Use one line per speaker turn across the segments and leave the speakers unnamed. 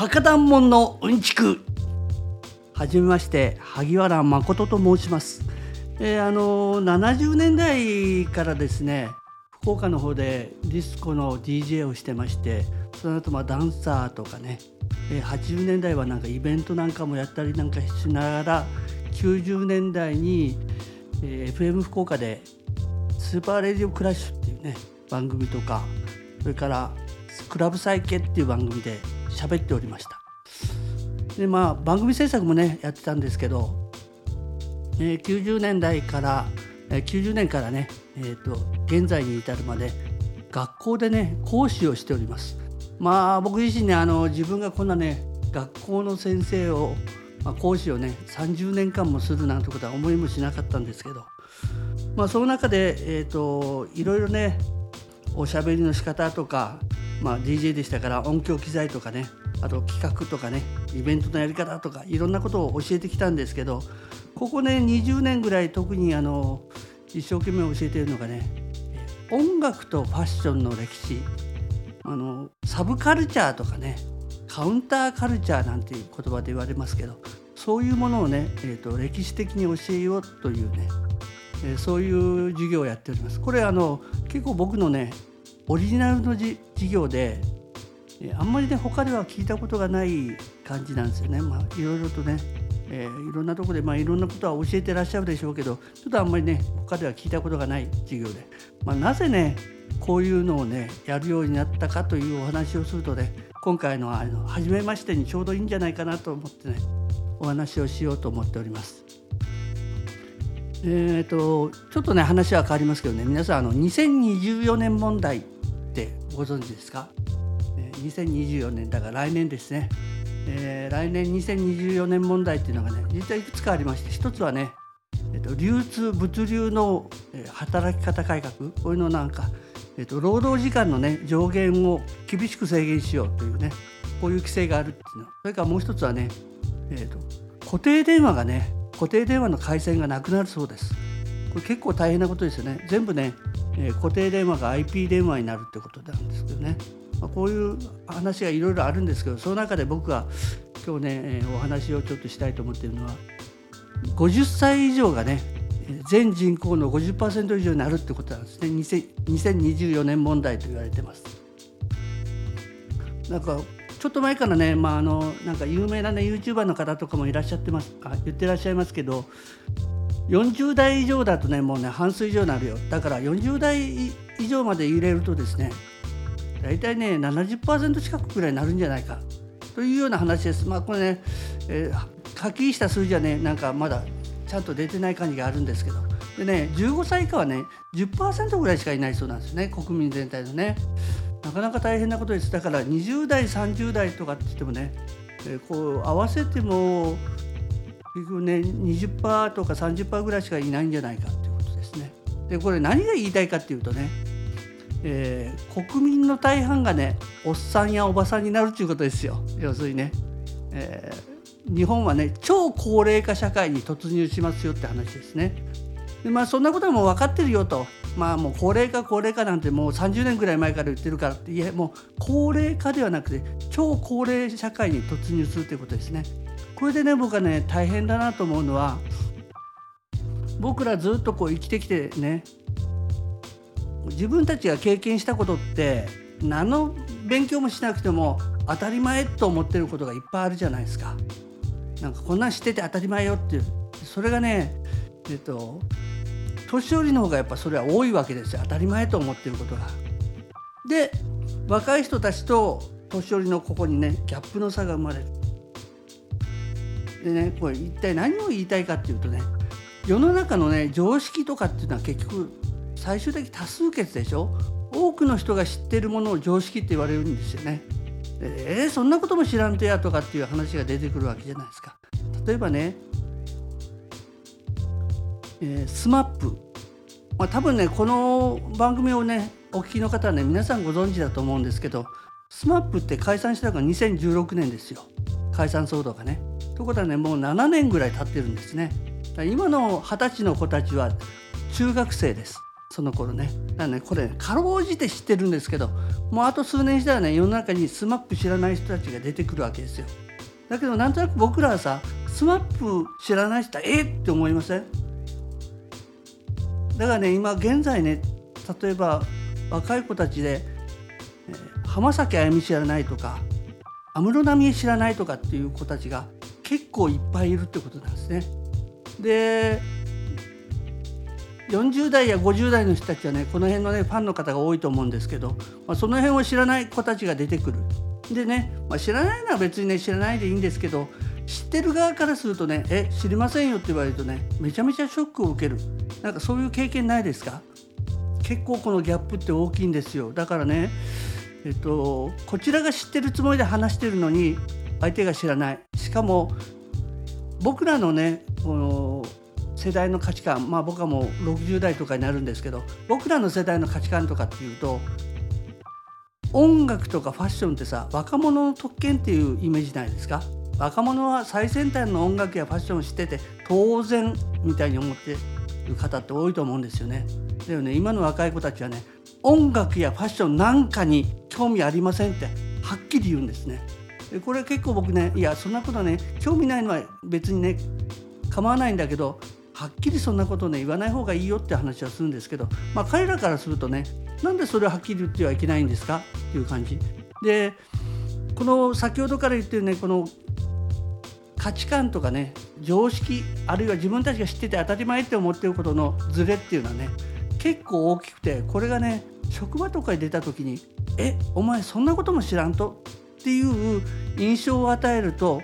博多もんのうんちく。はじめまして萩原誠と申します、えー、あの70年代からですね福岡の方でディスコの DJ をしてましてその後まあダンサーとかね、えー、80年代はなんかイベントなんかもやったりなんかしながら90年代に、えー、FM 福岡でスーパーレディオクラッシュっていうね番組とかそれからクラブサイケっていう番組で喋っておりました。でまあ番組制作もねやってたんですけど、えー、90年代から、えー、90年からね、えーと、現在に至るまで学校でね講師をしております。まあ僕自身ねあの自分がこんなね学校の先生を、まあ、講師をね30年間もするなんてことは思いもしなかったんですけどまあその中で、えーといろいろねおしゃべりの仕方とかまあ、DJ でしたから音響機材とかねあと企画とかねイベントのやり方とかいろんなことを教えてきたんですけどここね20年ぐらい特にあの一生懸命教えているのがね音楽とファッションの歴史あのサブカルチャーとかねカウンターカルチャーなんていう言葉で言われますけどそういうものをね、えーと、歴史的に教えようというね、えー、そういう授業をやっております。これあの結構僕のねオリジナルの事業であんまりね他では聞いたことがない感じなんですよね。まあ、いろいろとね、えー、いろんなとこで、まあ、いろんなことは教えてらっしゃるでしょうけどちょっとあんまりね他では聞いたことがない授業で、まあ、なぜねこういうのをねやるようになったかというお話をするとね今回のあの初めましてにちょうどいいんじゃないかなと思ってねお話をしようと思っております。えーと、ちょっとね話は変わりますけどね皆さんあの2024年問題ってご存知ですか？2024年だから来年ですね、えー、来年2024年問題っていうのがね実はいくつかありまして一つはね、えっと、流通物流の働き方改革こういうのなんか、えっと、労働時間のね上限を厳しく制限しようというねこういう規制があるっていうのそれからもう一つはね、えっと、固定電話がね固定電話の回線がなくなるそうです。これ結構大変なことですよね。全部ね、えー、固定電話が IP 電話になるってことなんですけどね。まあ、こういう話がいろいろあるんですけど、その中で僕が今日ね、えー、お話をちょっとしたいと思っているのは、50歳以上がね、全人口の50%以上になるってことなんですね。2024年問題と言われてます。なんかちょっと前からね、まあ、あのなんか有名な、ね、YouTuber の方とかもいらっしゃってますあ言ってらっしゃいますけど40代以上だとねもうね半数以上になるよ。だから40代以上まで入れるとですね大体ね70%近くぐらいになるんじゃないか。というような話です。まあこれね、えー、はっきりした数字はねなんかまだちゃんと出てない感じがあるんですけど。でね15歳以下はね10%ぐらいしかいないそうなんですね。国民全体のね。なかなか大変なことです。だから20代30代とかって言ってもね、えー、こう合わせても結局ね20%とか30%ぐらいしかいないんじゃないかっていうことですね。でこれ何が言いたいかっていうとね、えー、国民の大半がねおっさんやおばさんになるっていうことですよ要するにね、えー、日本はね超高齢化社会に突入しますよって話ですね。でまあそんなことはもう分かってるよとまあもう高齢化高齢化なんてもう30年ぐらい前から言ってるからっていやもう高齢化ではなくて超高齢社会に突入するということですね。これでね僕はね大変だなと思うのは僕らずっとこう生きてきてね自分たちが経験したことって何の勉強もしなくても当たり前と思ってることがいっぱいあるじゃないですか。なんかこんなん知ってて当たり前よっていうそれがねえっと年寄りの方がやっぱそれは多いわけですよ当たり前と思ってることが。で若い人たちと年寄りのここにねギャップの差が生まれる。でねこれ一体何を言いたいかっていうとね世の中のね常識とかっていうのは結局最終的多数決でしょ？多くの人が知ってるものを常識って言われるんですよね。えー、そんなことも知らんとやとかっていう話が出てくるわけじゃないですか。例えばねえー、スマップ、まあ、多分ねこの番組をねお聞きの方はね皆さんご存知だと思うんですけどスマップって解散したのが2016年ですよ解散騒動がね。ということはねもう7年ぐらい経ってるんですね。今の二十歳の子たちは中学生です。その頃ねだねこれねかろうじて知ってるんですけどもうあと数年したらね世の中に SMAP 知らない人たちが出てくるわけですよだけどなんとなく僕らはさ SMAP 知らない人はえって思いません？だからね今現在ね例えば若い子たちで、えー、浜崎あゆみ知らないとか安室奈美恵知らないとかっていう子たちが結構いっぱいいるってことなんですね。で40代や50代の人たちはねこの辺のねファンの方が多いと思うんですけど、まあ、その辺を知らない子たちが出てくる。でね、まあ、知らないのは別にね知らないでいいんですけど知ってる側からするとね「え知りませんよ」って言われるとねめちゃめちゃショックを受けるなんかそういう経験ないですか？結構このギャップって大きいんですよだからねえっとこちらが知ってるつもりで話してるのに相手が知らない。しかも僕らのねこの世代の価値観まあ僕はもう60代とかになるんですけど僕らの世代の価値観とかっていうと音楽とかファッションってさ若者の特権っていうイメージないですか？若者は最先端の音楽やファッションを知ってて当然みたいに思ってる方って多いと思うんですよね。だよね。今の若い子たちはね音楽やファッションなんかに興味ありませんってはっきり言うんですね。これ結構僕ねいやそんなことね興味ないのは別にね構わないんだけどはっきりそんなことね言わない方がいいよって話はするんですけど、まあ、彼らからするとねなんでそれをはっきり言ってはいけないんですか？っていう感じでこの先ほどから言ってるねこの価値観とかね常識あるいは自分たちが知ってて当たり前って思ってることのズレっていうのはね結構大きくてこれがね職場とかに出た時に「えお前そんなことも知らんと?」っていう印象を与えると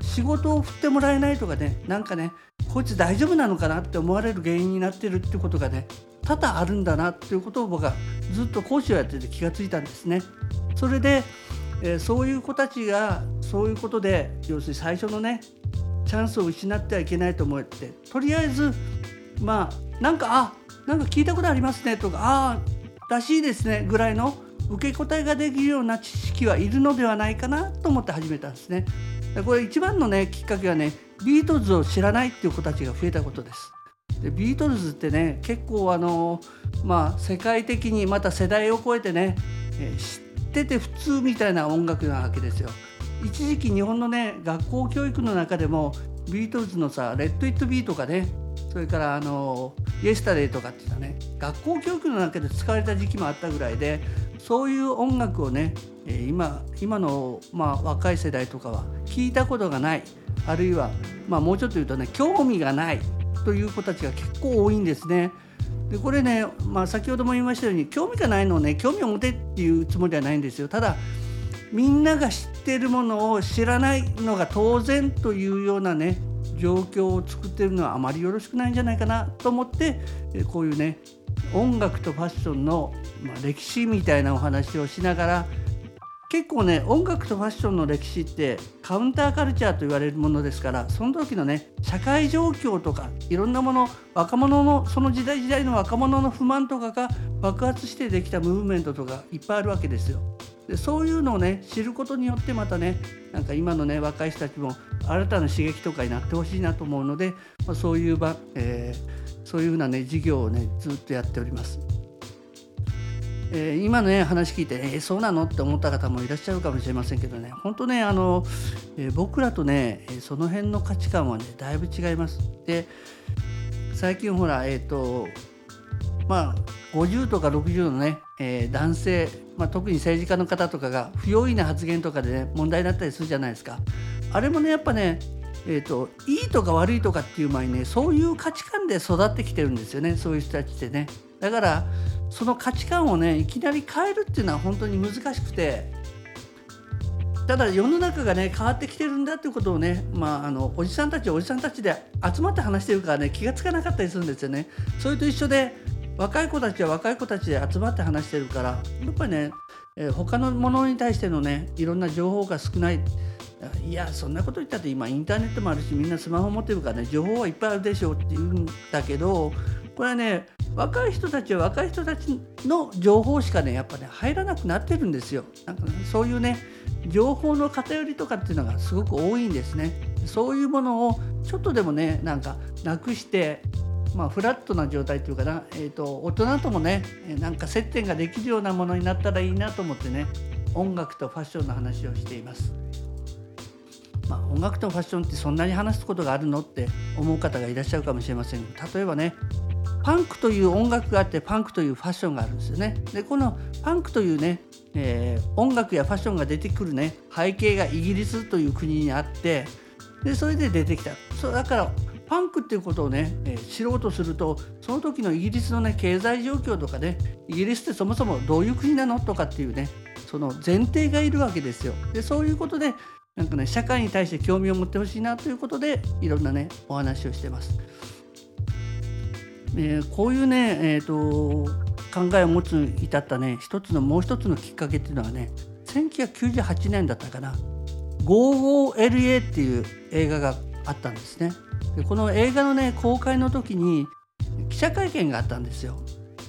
仕事を振ってもらえないとかねなんかねこいつ大丈夫なのかなって思われる原因になってるってことがね多々あるんだなっていうことを僕はずっと講師をやってて気がついたんですね。それで、え、そういう子たちがそういうことで要するに最初のねチャンスを失ってはいけないと思ってとりあえずまあなんかあなんか聞いたことありますねとかああらしいですねぐらいの受け答えができるような知識はいるのではないかなと思って始めたんですね。これ一番のねきっかけはねビートルズを知らないっていう子たちが増えたことです。でビートルズってね結構あのまあ世界的にまた世代を超えてね、えー、知ってて普通みたいな音楽なわけですよ。一時期日本のね学校教育の中でもビートルズのさ「レッド・イット・ビー」とかねそれからあの「イエスタデイ」とかっていうのはね学校教育の中で使われた時期もあったぐらいでそういう音楽をね今今の、まあ、若い世代とかは聞いたことがないあるいは、まあ、もうちょっと言うとね興味がないという子たちが結構多いんですね。でこれね、まあ、先ほども言いましたように興味がないのをね興味を持てっていうつもりではないんですよ。ただみんなが知ってるものを知らないのが当然というようなね状況を作ってるのはあまりよろしくないんじゃないかなと思ってこういうね音楽とファッションの、歴史みたいなお話をしながら結構ね音楽とファッションの歴史ってカウンターカルチャーと言われるものですからその時のね社会状況とかいろんなもの若者のその時代時代の若者の不満とかが爆発してできたムーブメントとかいっぱいあるわけですよ。でそういうのをね知ることによってまたねなんか今のね若い人たちも新たな刺激とかになってほしいなと思うので、まあ、そういう場、えー、そういうふうなね事業をねずっとやっております。えー、今のね話聞いて、えー、そうなの？って思った方もいらっしゃるかもしれませんけどね本当ねあの、えー、僕らとねその辺の価値観はねだいぶ違います。で最近ほらえっ、とまあ50とか60のね、え男性、まあ、特に政治家の方とかが不用意な発言とかでね問題になったりするじゃないですか。あれもねやっぱねえーと、いいとか悪いとかっていう前にねそういう価値観で育ってきてるんですよねそういう人たちってねだからその価値観をねいきなり変えるっていうのは本当に難しくてただ世の中がね変わってきてるんだっていうことをね、まあ、あのおじさんたちおじさんたちで集まって話してるからね気が付かなかったりするんですよね。それと一緒で若い子たちは若い子たちで集まって話してるからやっぱりね、えー、他のものに対してのねいろんな情報が少ないいやそんなこと言ったって今インターネットもあるしみんなスマホ持ってるからね情報はいっぱいあるでしょうって言うんだけどこれはね若い人たちは若い人たちの情報しかねやっぱね入らなくなってるんですよ。なんか、ね、そういうね情報の偏りとかっていうのがすごく多いんですね。そういうものをちょっとでもねなんかなくしてまあ、フラットな状態というかな、えーと、大人ともねなんか接点ができるようなものになったらいいなと思ってね音楽とファッションの話をしています。まあ、音楽とファッションってそんなに話すことがあるのって思う方がいらっしゃるかもしれません例えばねパンクという音楽があってパンクというファッションがあるんですよね。でこのパンクというね、えー、音楽やファッションが出てくるね背景がイギリスという国にあってでそれで出てきたそうだからパンクっていうことをね、えー、知ろうとするとその時のイギリスのね経済状況とかねイギリスってそもそもどういう国なのとかっていうねその前提がいるわけですよ。でそういうことでなんかね社会に対して興味を持ってほしいなということでいろんなねお話をしてます。えー、こういうね、えーと、考えを持つに至ったね一つのもう一つのきっかけっていうのはね1998年だったかな「55LA」っていう映画があったんですね。この映画のね公開の時に記者会見があったんですよ。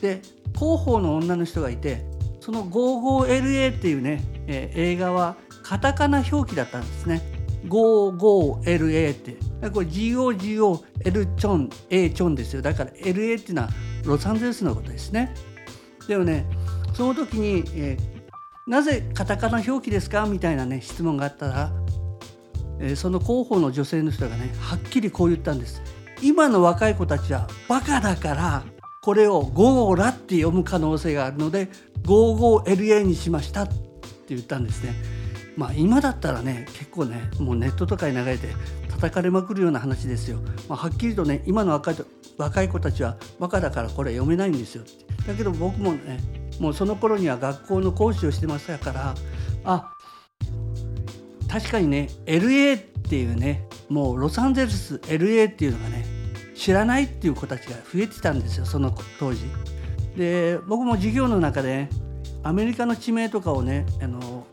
で広報の女の人がいてその 55LA っていうね、えー、映画はカタカナ表記だったんですね。55LA ってこれ GOGOL チョン A チョンですよだから LA っていうのはロサンゼルスのことですね。でもねその時に、えー、なぜカタカナ表記ですか？みたいなね質問があったらその広報の女性の人がねはっきりこう言ったんです。今の若い子たちはバカだからこれを「ゴーラ」って読む可能性があるので「55LA」にしましたって言ったんですね。まあ今だったらね結構ねもうネットとかに流れて叩かれまくるような話ですよ、まあ、はっきりとね今の若い若い子たちはバカだからこれ読めないんですよ。だけど僕もねもうその頃には学校の講師をしてましたからあ確かにね LA っていうねもうロサンゼルス LA っていうのがね知らないっていう子たちが増えてたんですよその当時。で僕も授業の中でアメリカの地名とかをねあの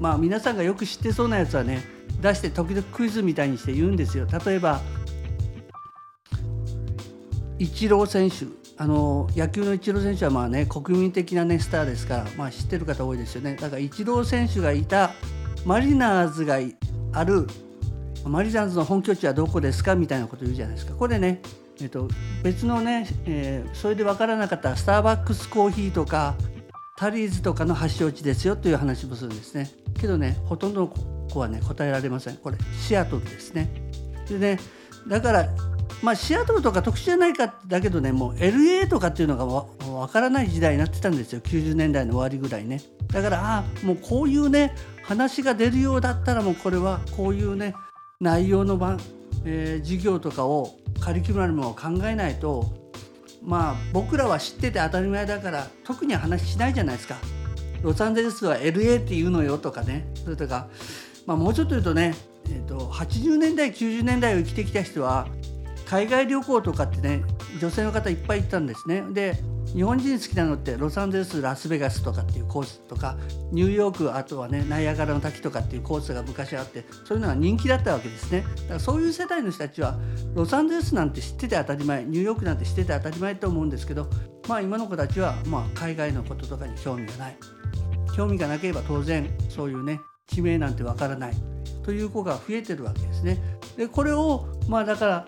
まあ皆さんがよく知ってそうなやつはね出して時々クイズみたいにして言うんですよ。例えばイチロー選手あの野球のイチロー選手はまあね国民的な、ね、スターですから、まあ、知ってる方多いですよねだからイチロー選手がいたマリナーズがあるマリナーズの本拠地はどこですかみたいなこと言うじゃないですか。これね、えっと、別のね、えー、それで分からなかったスターバックスコーヒーとかタリーズとかの発祥地ですよという話もするんですね。けどねほとんどの子はね答えられません。これシアトルですね。でねだからまあ、シアトルとか特殊じゃないかだけどねもう LA とかっていうのがわからない時代になってたんですよ90年代の終わりぐらいねだからああもうこういうね話が出るようだったらもうこれはこういうね内容の番、えー、授業とかをカリキュラムを考えないとまあ僕らは知ってて当たり前だから特に話しないじゃないですか。ロサンゼルスは LA って言うのよとかねそれとか、まあ、もうちょっと言うとね、えー、と80年代90年代を生きてきた人は海外旅行とかってね女性の方いっぱい行ったんですねで日本人好きなのってロサンゼルスラスベガスとかっていうコースとかニューヨークあとはねナイアガラの滝とかっていうコースが昔あってそういうのが人気だったわけですねだからそういう世代の人たちはロサンゼルスなんて知ってて当たり前ニューヨークなんて知ってて当たり前と思うんですけどまあ今の子たちはまあ海外のこととかに興味がない。興味がなければ当然そういうね地名なんてわからないという子が増えてるわけですね。でこれをまあだから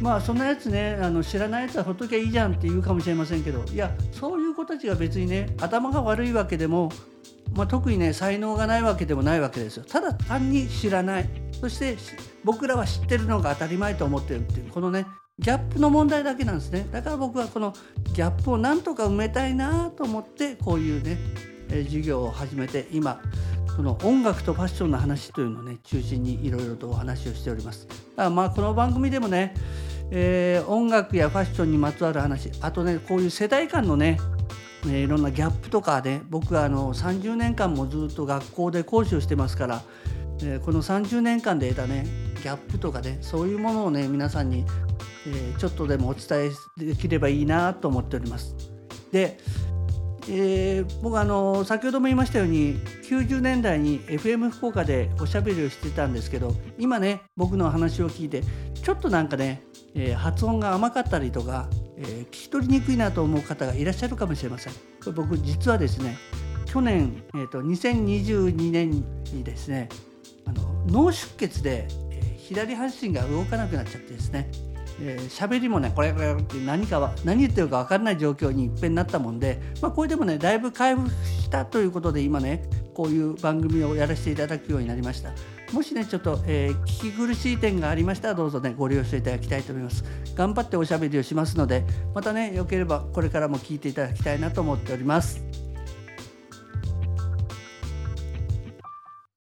まあそんなやつねあの知らないやつはほっときゃいいじゃんって言うかもしれませんけどいやそういう子たちが別にね頭が悪いわけでも、まあ、特にね才能がないわけでもないわけですよ。ただ単に知らない。そして僕らは知ってるのが当たり前と思ってるっていうこのねギャップの問題だけなんですね。だから僕はこのギャップをなんとか埋めたいなと思ってこういうね授業を始めて今その音楽とファッションの話というのをね中心にいろいろとお話をしております。だからまあこの番組でもね、えー、音楽やファッションにまつわる話あとねこういう世代間のねえー、いろんなギャップとかね僕はあの30年間もずっと学校で講師をしてますから、えー、この30年間で得たねギャップとかねそういうものをね皆さんに、えー、ちょっとでもお伝えできればいいなと思っております。でえー、僕あの先ほども言いましたように90年代に FM 福岡でおしゃべりをしてたんですけど今ね僕の話を聞いてちょっとなんかね、えー、発音が甘かったりとか、えー、聞き取りにくいなと思う方がいらっしゃるかもしれません。僕実はですね去年、えーと、2022年にですねあの脳出血で、えー、左半身が動かなくなっちゃってですねえー、喋りもねこれこれって何かは何言ってるか分かんない状況にいっぺんになったもんで、まあ、これでもねだいぶ回復したということで今ねこういう番組をやらせていただくようになりましたもしねちょっと、えー、聞き苦しい点がありましたらどうぞねご利用していただきたいと思います。頑張っておしゃべりをしますのでまたねよければこれからも聞いていただきたいなと思っております。